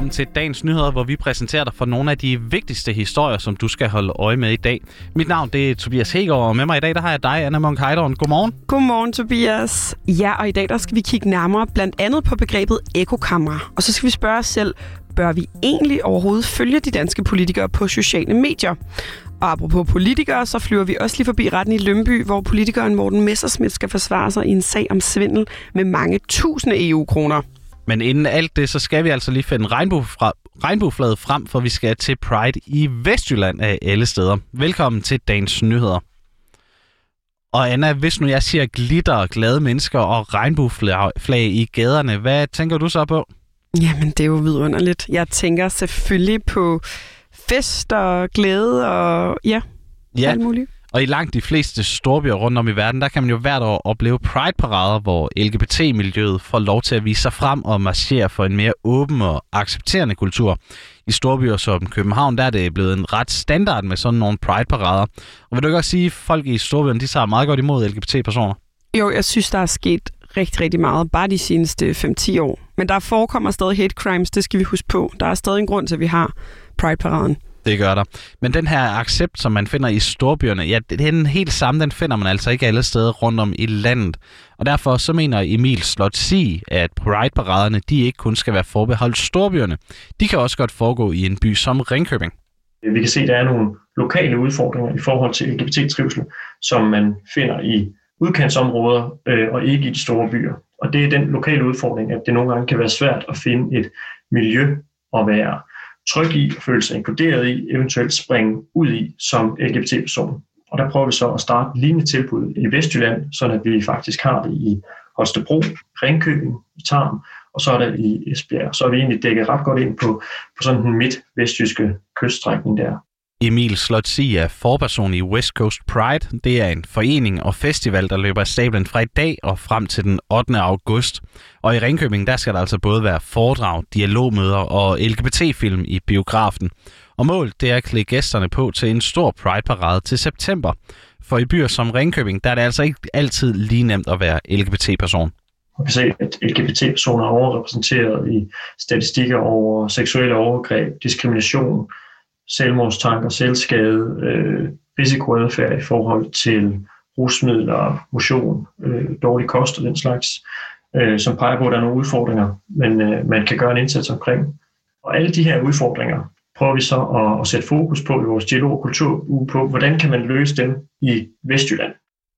velkommen til dagens nyheder, hvor vi præsenterer dig for nogle af de vigtigste historier, som du skal holde øje med i dag. Mit navn det er Tobias Hegård, og med mig i dag der har jeg dig, Anna Monk Heidorn. Godmorgen. Godmorgen, Tobias. Ja, og i dag der skal vi kigge nærmere blandt andet på begrebet ekokamera. Og så skal vi spørge os selv, bør vi egentlig overhovedet følge de danske politikere på sociale medier? Og apropos politikere, så flyver vi også lige forbi retten i Lønby, hvor politikeren Morten Messerschmidt skal forsvare sig i en sag om svindel med mange tusinde EU-kroner. Men inden alt det, så skal vi altså lige finde regnbue fra, regnbueflaget frem, for vi skal til Pride i Vestjylland af alle steder. Velkommen til dagens nyheder. Og Anna, hvis nu jeg siger glitter, glade mennesker og regnbueflag i gaderne, hvad tænker du så på? Jamen, det er jo vidunderligt. Jeg tænker selvfølgelig på fest og glæde og ja, ja. alt muligt. Og i langt de fleste storbyer rundt om i verden, der kan man jo hvert år opleve Pride-parader, hvor LGBT-miljøet får lov til at vise sig frem og marchere for en mere åben og accepterende kultur. I storbyer som København, der er det blevet en ret standard med sådan nogle Pride-parader. Og vil du ikke også sige, at folk i storbyerne, de tager meget godt imod LGBT-personer? Jo, jeg synes, der er sket rigtig, rigtig meget, bare de seneste 5-10 år. Men der forekommer stadig hate crimes, det skal vi huske på. Der er stadig en grund til, at vi har Pride-paraden. Det gør der. Men den her accept, som man finder i storbyerne, ja, den helt samme, den finder man altså ikke alle steder rundt om i landet. Og derfor så mener Emil Slot sig, at Pride-paraderne, de ikke kun skal være forbeholdt storbyerne. De kan også godt foregå i en by som Ringkøbing. Vi kan se, at der er nogle lokale udfordringer i forhold til LGBT-trivsel, som man finder i udkantsområder øh, og ikke i de store byer. Og det er den lokale udfordring, at det nogle gange kan være svært at finde et miljø at være tryg i, føle sig inkluderet i, eventuelt springe ud i som LGBT-person. Og der prøver vi så at starte lignende tilbud i Vestjylland, så at vi faktisk har det i Holstebro, Ringkøbing, i Tarm, og så er det i Esbjerg. Så er vi egentlig dækket ret godt ind på, på sådan den midt-vestjyske kyststrækning der. Emil Slotsi er forperson i West Coast Pride. Det er en forening og festival, der løber af stablen fra i dag og frem til den 8. august. Og i Ringkøbing, der skal der altså både være foredrag, dialogmøder og LGBT-film i biografen. Og målet det er at klæde gæsterne på til en stor Pride-parade til september. For i byer som Ringkøbing, der er det altså ikke altid lige nemt at være LGBT-person. Man kan se, at LGBT-personer er overrepræsenteret i statistikker over seksuelle overgreb, diskrimination, selvmordstanker, selvskade, øh, risikoadfærd i forhold til rusmidler, motion, øh, dårlig kost og den slags, øh, som peger på, at der er nogle udfordringer, men øh, man kan gøre en indsats omkring. Og alle de her udfordringer prøver vi så at, at sætte fokus på i vores dialog- og kulturuge på, hvordan kan man løse dem i Vestjylland.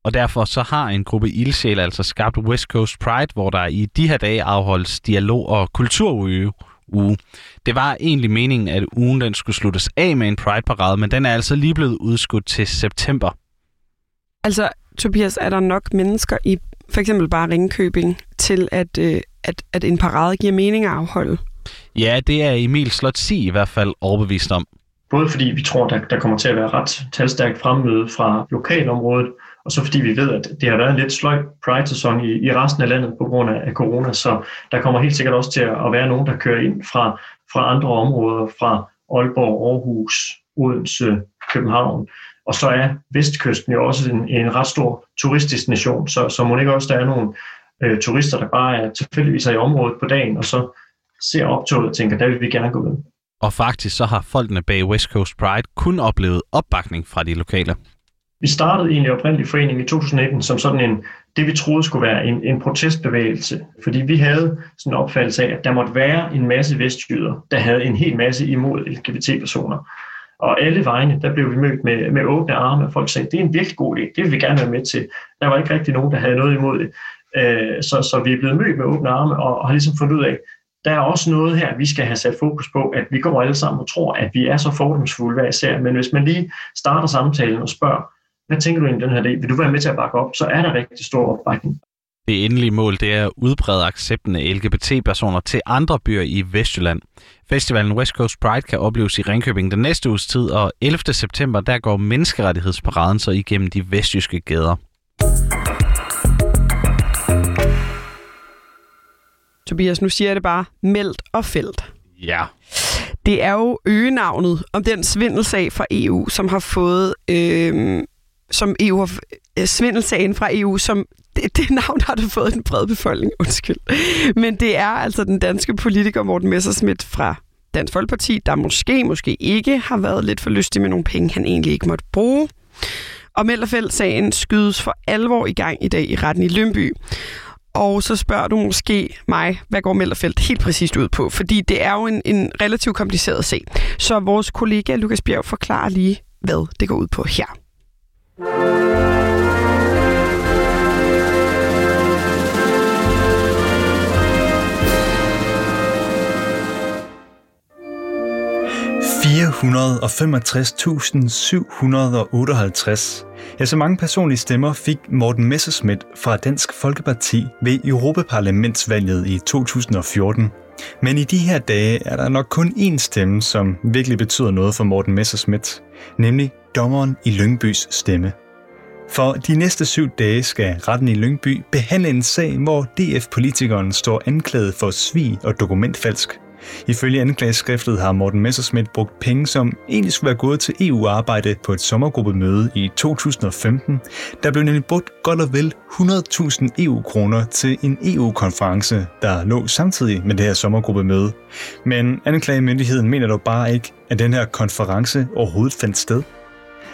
Og derfor så har en gruppe ildsjæl altså skabt West Coast Pride, hvor der i de her dage afholdes dialog- og kulturuge uge. Det var egentlig meningen, at ugen den skulle sluttes af med en Pride-parade, men den er altså lige blevet udskudt til september. Altså, Tobias, er der nok mennesker i for eksempel bare Ringkøbing til, at, øh, at, at en parade giver mening at afholde? Ja, det er Emil Slotsi i hvert fald overbevist om. Både fordi vi tror, der, der kommer til at være ret talstærkt fremmøde fra lokalområdet, og så fordi vi ved, at det har været en lidt sløj Pride-sæson i, i resten af landet på grund af, af corona, så der kommer helt sikkert også til at være nogen, der kører ind fra, fra andre områder, fra Aalborg, Aarhus, Odense, København. Og så er Vestkysten jo også en, en ret stor turistdestination, så, så må ikke også der er nogle øh, turister, der bare er tilfældigvis er i området på dagen, og så ser optoget og tænker, der vil vi gerne gå med. Og faktisk så har folkene bag West Coast Pride kun oplevet opbakning fra de lokale. Vi startede egentlig oprindeligt foreningen i 2019 som sådan en, det vi troede skulle være en, en protestbevægelse, fordi vi havde sådan en opfattelse af, at der måtte være en masse vestjyder, der havde en hel masse imod LGBT-personer. Og alle vegne, der blev vi mødt med, med åbne arme, og folk sagde, det er en virkelig god idé, det vil vi gerne være med til. Der var ikke rigtig nogen, der havde noget imod det. Øh, så, så vi er blevet mødt med åbne arme, og, og har ligesom fundet ud af, der er også noget her, vi skal have sat fokus på, at vi går alle sammen og tror, at vi er så fordomsfulde hver især. Men hvis man lige starter samtalen og spørger, hvad tænker du egentlig den her dag? Vil du være med til at bakke op? Så er der rigtig stor opbakning. Det endelige mål det er at udbrede accepten af LGBT-personer til andre byer i Vestjylland. Festivalen West Coast Pride kan opleves i Ringkøbing den næste uges tid, og 11. september der går menneskerettighedsparaden så igennem de vestjyske gader. Tobias, nu siger jeg det bare, meldt og fældt. Ja. Det er jo øgenavnet om den svindelsag fra EU, som har fået øh, som EU har øh, svindelsagen fra EU, som det, det navn har du fået en bred befolkning, undskyld. Men det er altså den danske politiker Morten Messerschmidt fra Dansk Folkeparti, der måske, måske ikke har været lidt for lystig med nogle penge, han egentlig ikke måtte bruge. Og Mellerfeldt-sagen skydes for alvor i gang i dag i retten i Lønby. Og så spørger du måske mig, hvad går Mellerfeldt helt præcist ud på? Fordi det er jo en, en relativt kompliceret sag. Så vores kollega Lukas Bjerg forklarer lige, hvad det går ud på her. ...465.758. Ja, så mange personlige stemmer fik Morten Messerschmidt fra Dansk Folkeparti ved Europaparlamentsvalget i 2014. Men i de her dage er der nok kun én stemme, som virkelig betyder noget for Morten Messerschmidt, nemlig dommeren i Lyngbys stemme. For de næste syv dage skal retten i Lyngby behandle en sag, hvor DF-politikeren står anklaget for svig og dokumentfalsk. Ifølge anklageskriftet har Morten Messerschmidt brugt penge, som egentlig skulle være gået til EU-arbejde på et sommergruppemøde i 2015. Der blev nemlig brugt godt og vel 100.000 EU-kroner til en EU-konference, der lå samtidig med det her sommergruppemøde. Men anklagemyndigheden mener dog bare ikke, at den her konference overhovedet fandt sted.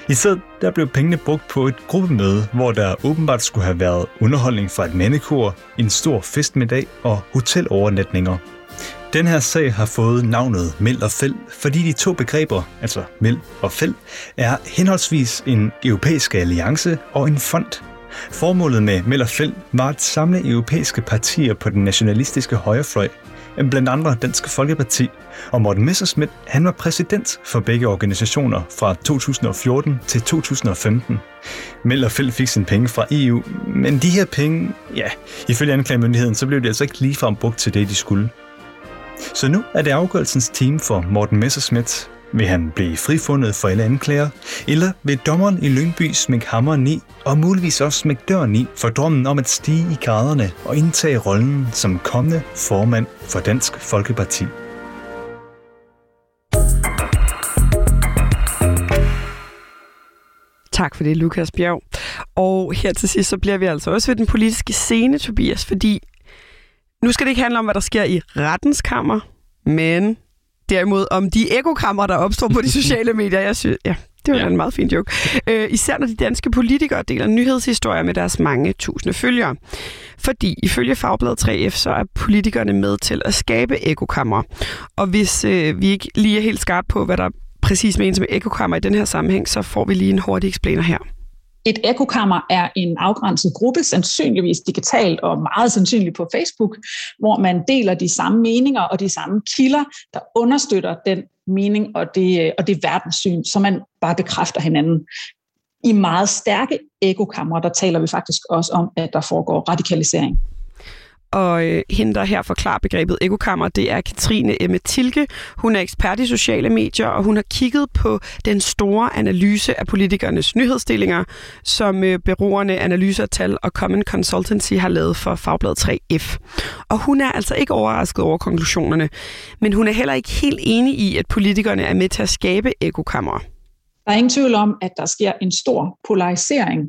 I stedet der blev pengene brugt på et gruppemøde, hvor der åbenbart skulle have været underholdning fra et mandekor, en stor festmiddag og hotelovernatninger. Den her sag har fået navnet Meld og Fæld, fordi de to begreber, altså Meld og Fæld, er henholdsvis en europæisk alliance og en fond. Formålet med Meld og Fæld var at samle europæiske partier på den nationalistiske højrefløj, blandt andre Dansk Folkeparti, og Morten Messerschmidt han var præsident for begge organisationer fra 2014 til 2015. Meld og Fæld fik sine penge fra EU, men de her penge, ja, ifølge anklagemyndigheden, så blev de altså ikke ligefrem brugt til det, de skulle. Så nu er det afgørelsens team for Morten Messerschmidt. Vil han blive frifundet for alle anklager? Eller vil dommeren i Lyngby smække hammeren i, og muligvis også smække døren i, for drømmen om at stige i graderne og indtage rollen som kommende formand for Dansk Folkeparti? Tak for det, Lukas Bjerg. Og her til sidst, så bliver vi altså også ved den politiske scene, Tobias, fordi nu skal det ikke handle om, hvad der sker i rettens kammer, men derimod om de ekokammer, der opstår på de sociale medier. Jeg synes, ja, det var ja. en meget fin joke. Øh, især når de danske politikere deler nyhedshistorier med deres mange tusinde følgere. Fordi ifølge Fagbladet 3F, så er politikerne med til at skabe ekokammer. Og hvis øh, vi ikke lige er helt skarpe på, hvad der præcis menes med ekokammer i den her sammenhæng, så får vi lige en hurtig explainer her. Et ekokammer er en afgrænset gruppe, sandsynligvis digitalt og meget sandsynligt på Facebook, hvor man deler de samme meninger og de samme kilder, der understøtter den mening og det, øh, og det verdenssyn, så man bare bekræfter hinanden. I meget stærke ekokammer, der taler vi faktisk også om, at der foregår radikalisering. Og øh, hende, der her forklarer begrebet ekokammer, det er Katrine Emme Tilke. Hun er ekspert i sociale medier, og hun har kigget på den store analyse af politikernes nyhedsstillinger, som øh, beroerne Analyser, Tal og Common Consultancy har lavet for Fagbladet 3F. Og hun er altså ikke overrasket over konklusionerne, men hun er heller ikke helt enig i, at politikerne er med til at skabe ekokammer. Der er ingen tvivl om, at der sker en stor polarisering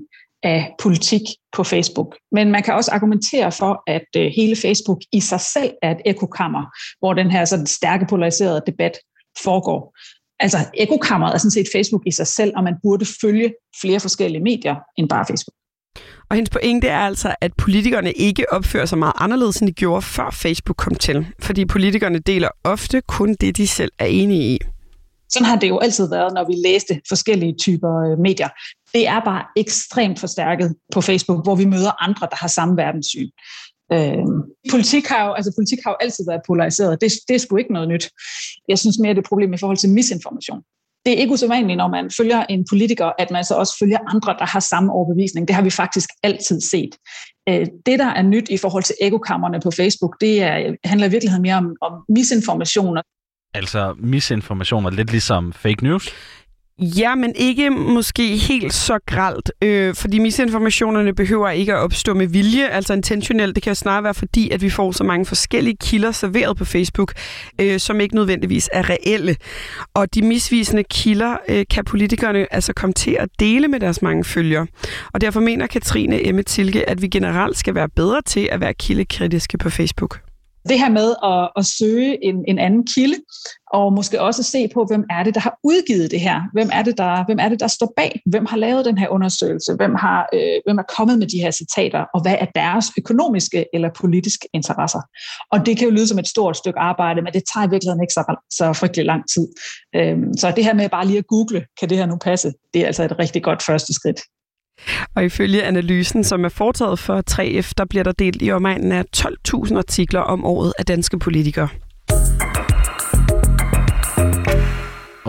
af politik på Facebook. Men man kan også argumentere for, at øh, hele Facebook i sig selv er et ekokammer, hvor den her sådan stærke polariserede debat foregår. Altså ekokammeret er sådan set Facebook i sig selv, og man burde følge flere forskellige medier end bare Facebook. Og hendes pointe er altså, at politikerne ikke opfører sig meget anderledes, end de gjorde før Facebook kom til. Fordi politikerne deler ofte kun det, de selv er enige i. Sådan har det jo altid været, når vi læste forskellige typer øh, medier. Det er bare ekstremt forstærket på Facebook, hvor vi møder andre, der har samme verdenssyn. Øh, politik, har jo, altså politik har jo altid været polariseret. Det, det er sgu ikke noget nyt. Jeg synes mere, det er et problem i forhold til misinformation. Det er ikke usædvanligt, når man følger en politiker, at man så også følger andre, der har samme overbevisning. Det har vi faktisk altid set. Øh, det, der er nyt i forhold til ekokammerne på Facebook, det er, handler i virkeligheden mere om, om misinformationer. Altså misinformation er lidt ligesom fake news? Ja, men ikke måske helt så gralt, øh, fordi misinformationerne behøver ikke at opstå med vilje, altså intentionelt. Det kan snarere være fordi, at vi får så mange forskellige kilder serveret på Facebook, øh, som ikke nødvendigvis er reelle. Og de misvisende kilder øh, kan politikerne altså komme til at dele med deres mange følgere. Og derfor mener Katrine Emme Tilke, at vi generelt skal være bedre til at være kildekritiske på Facebook. Det her med at, at søge en, en anden kilde, og måske også se på, hvem er det, der har udgivet det her? Hvem er det, der, hvem er det, der står bag? Hvem har lavet den her undersøgelse? Hvem, har, øh, hvem er kommet med de her citater? Og hvad er deres økonomiske eller politiske interesser? Og det kan jo lyde som et stort stykke arbejde, men det tager i virkeligheden ikke så, så frygtelig lang tid. Øhm, så det her med bare lige at google, kan det her nu passe? Det er altså et rigtig godt første skridt. Og ifølge analysen, som er foretaget for 3F, der bliver der delt i omegnen af 12.000 artikler om året af danske politikere.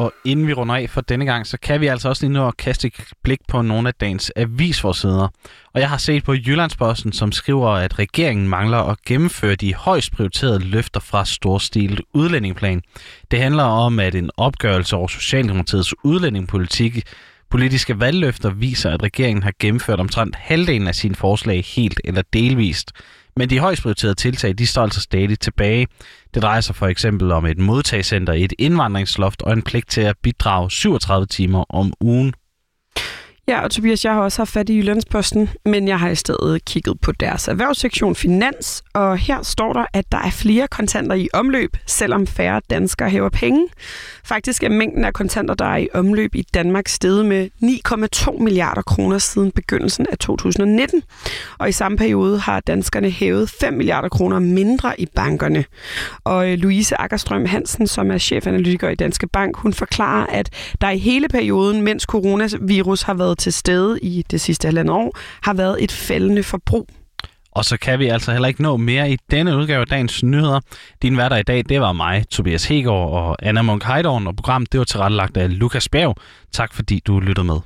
Og inden vi runder af for denne gang, så kan vi altså også lige nu at kaste et blik på nogle af dagens avisforsider. Og jeg har set på Jyllandsposten, som skriver, at regeringen mangler at gennemføre de højst prioriterede løfter fra storstilet udlændingplan. Det handler om, at en opgørelse over Socialdemokratiets udlændingepolitik politiske valgløfter viser, at regeringen har gennemført omtrent halvdelen af sine forslag helt eller delvist. Men de højst prioriterede tiltag, de står altså stadig tilbage. Det drejer sig for eksempel om et modtagscenter, et indvandringsloft og en pligt til at bidrage 37 timer om ugen. Ja, og Tobias, jeg har også haft fat i Jyllandsposten, men jeg har i stedet kigget på deres erhvervssektion Finans, og her står der, at der er flere kontanter i omløb, selvom færre danskere hæver penge. Faktisk er mængden af kontanter, der er i omløb i Danmark steget med 9,2 milliarder kroner siden begyndelsen af 2019. Og i samme periode har danskerne hævet 5 milliarder kroner mindre i bankerne. Og øh, Louise Akkerstrøm Hansen, som er chefanalytiker i Danske Bank, hun forklarer, at der i hele perioden, mens coronavirus har været til stede i det sidste halvandet år, har været et faldende forbrug. Og så kan vi altså heller ikke nå mere i denne udgave af dagens nyheder. Din værter i dag, det var mig, Tobias Hegård og Anna Munk Heidorn, og programmet det var tilrettelagt af Lukas Bjerg. Tak fordi du lyttede med.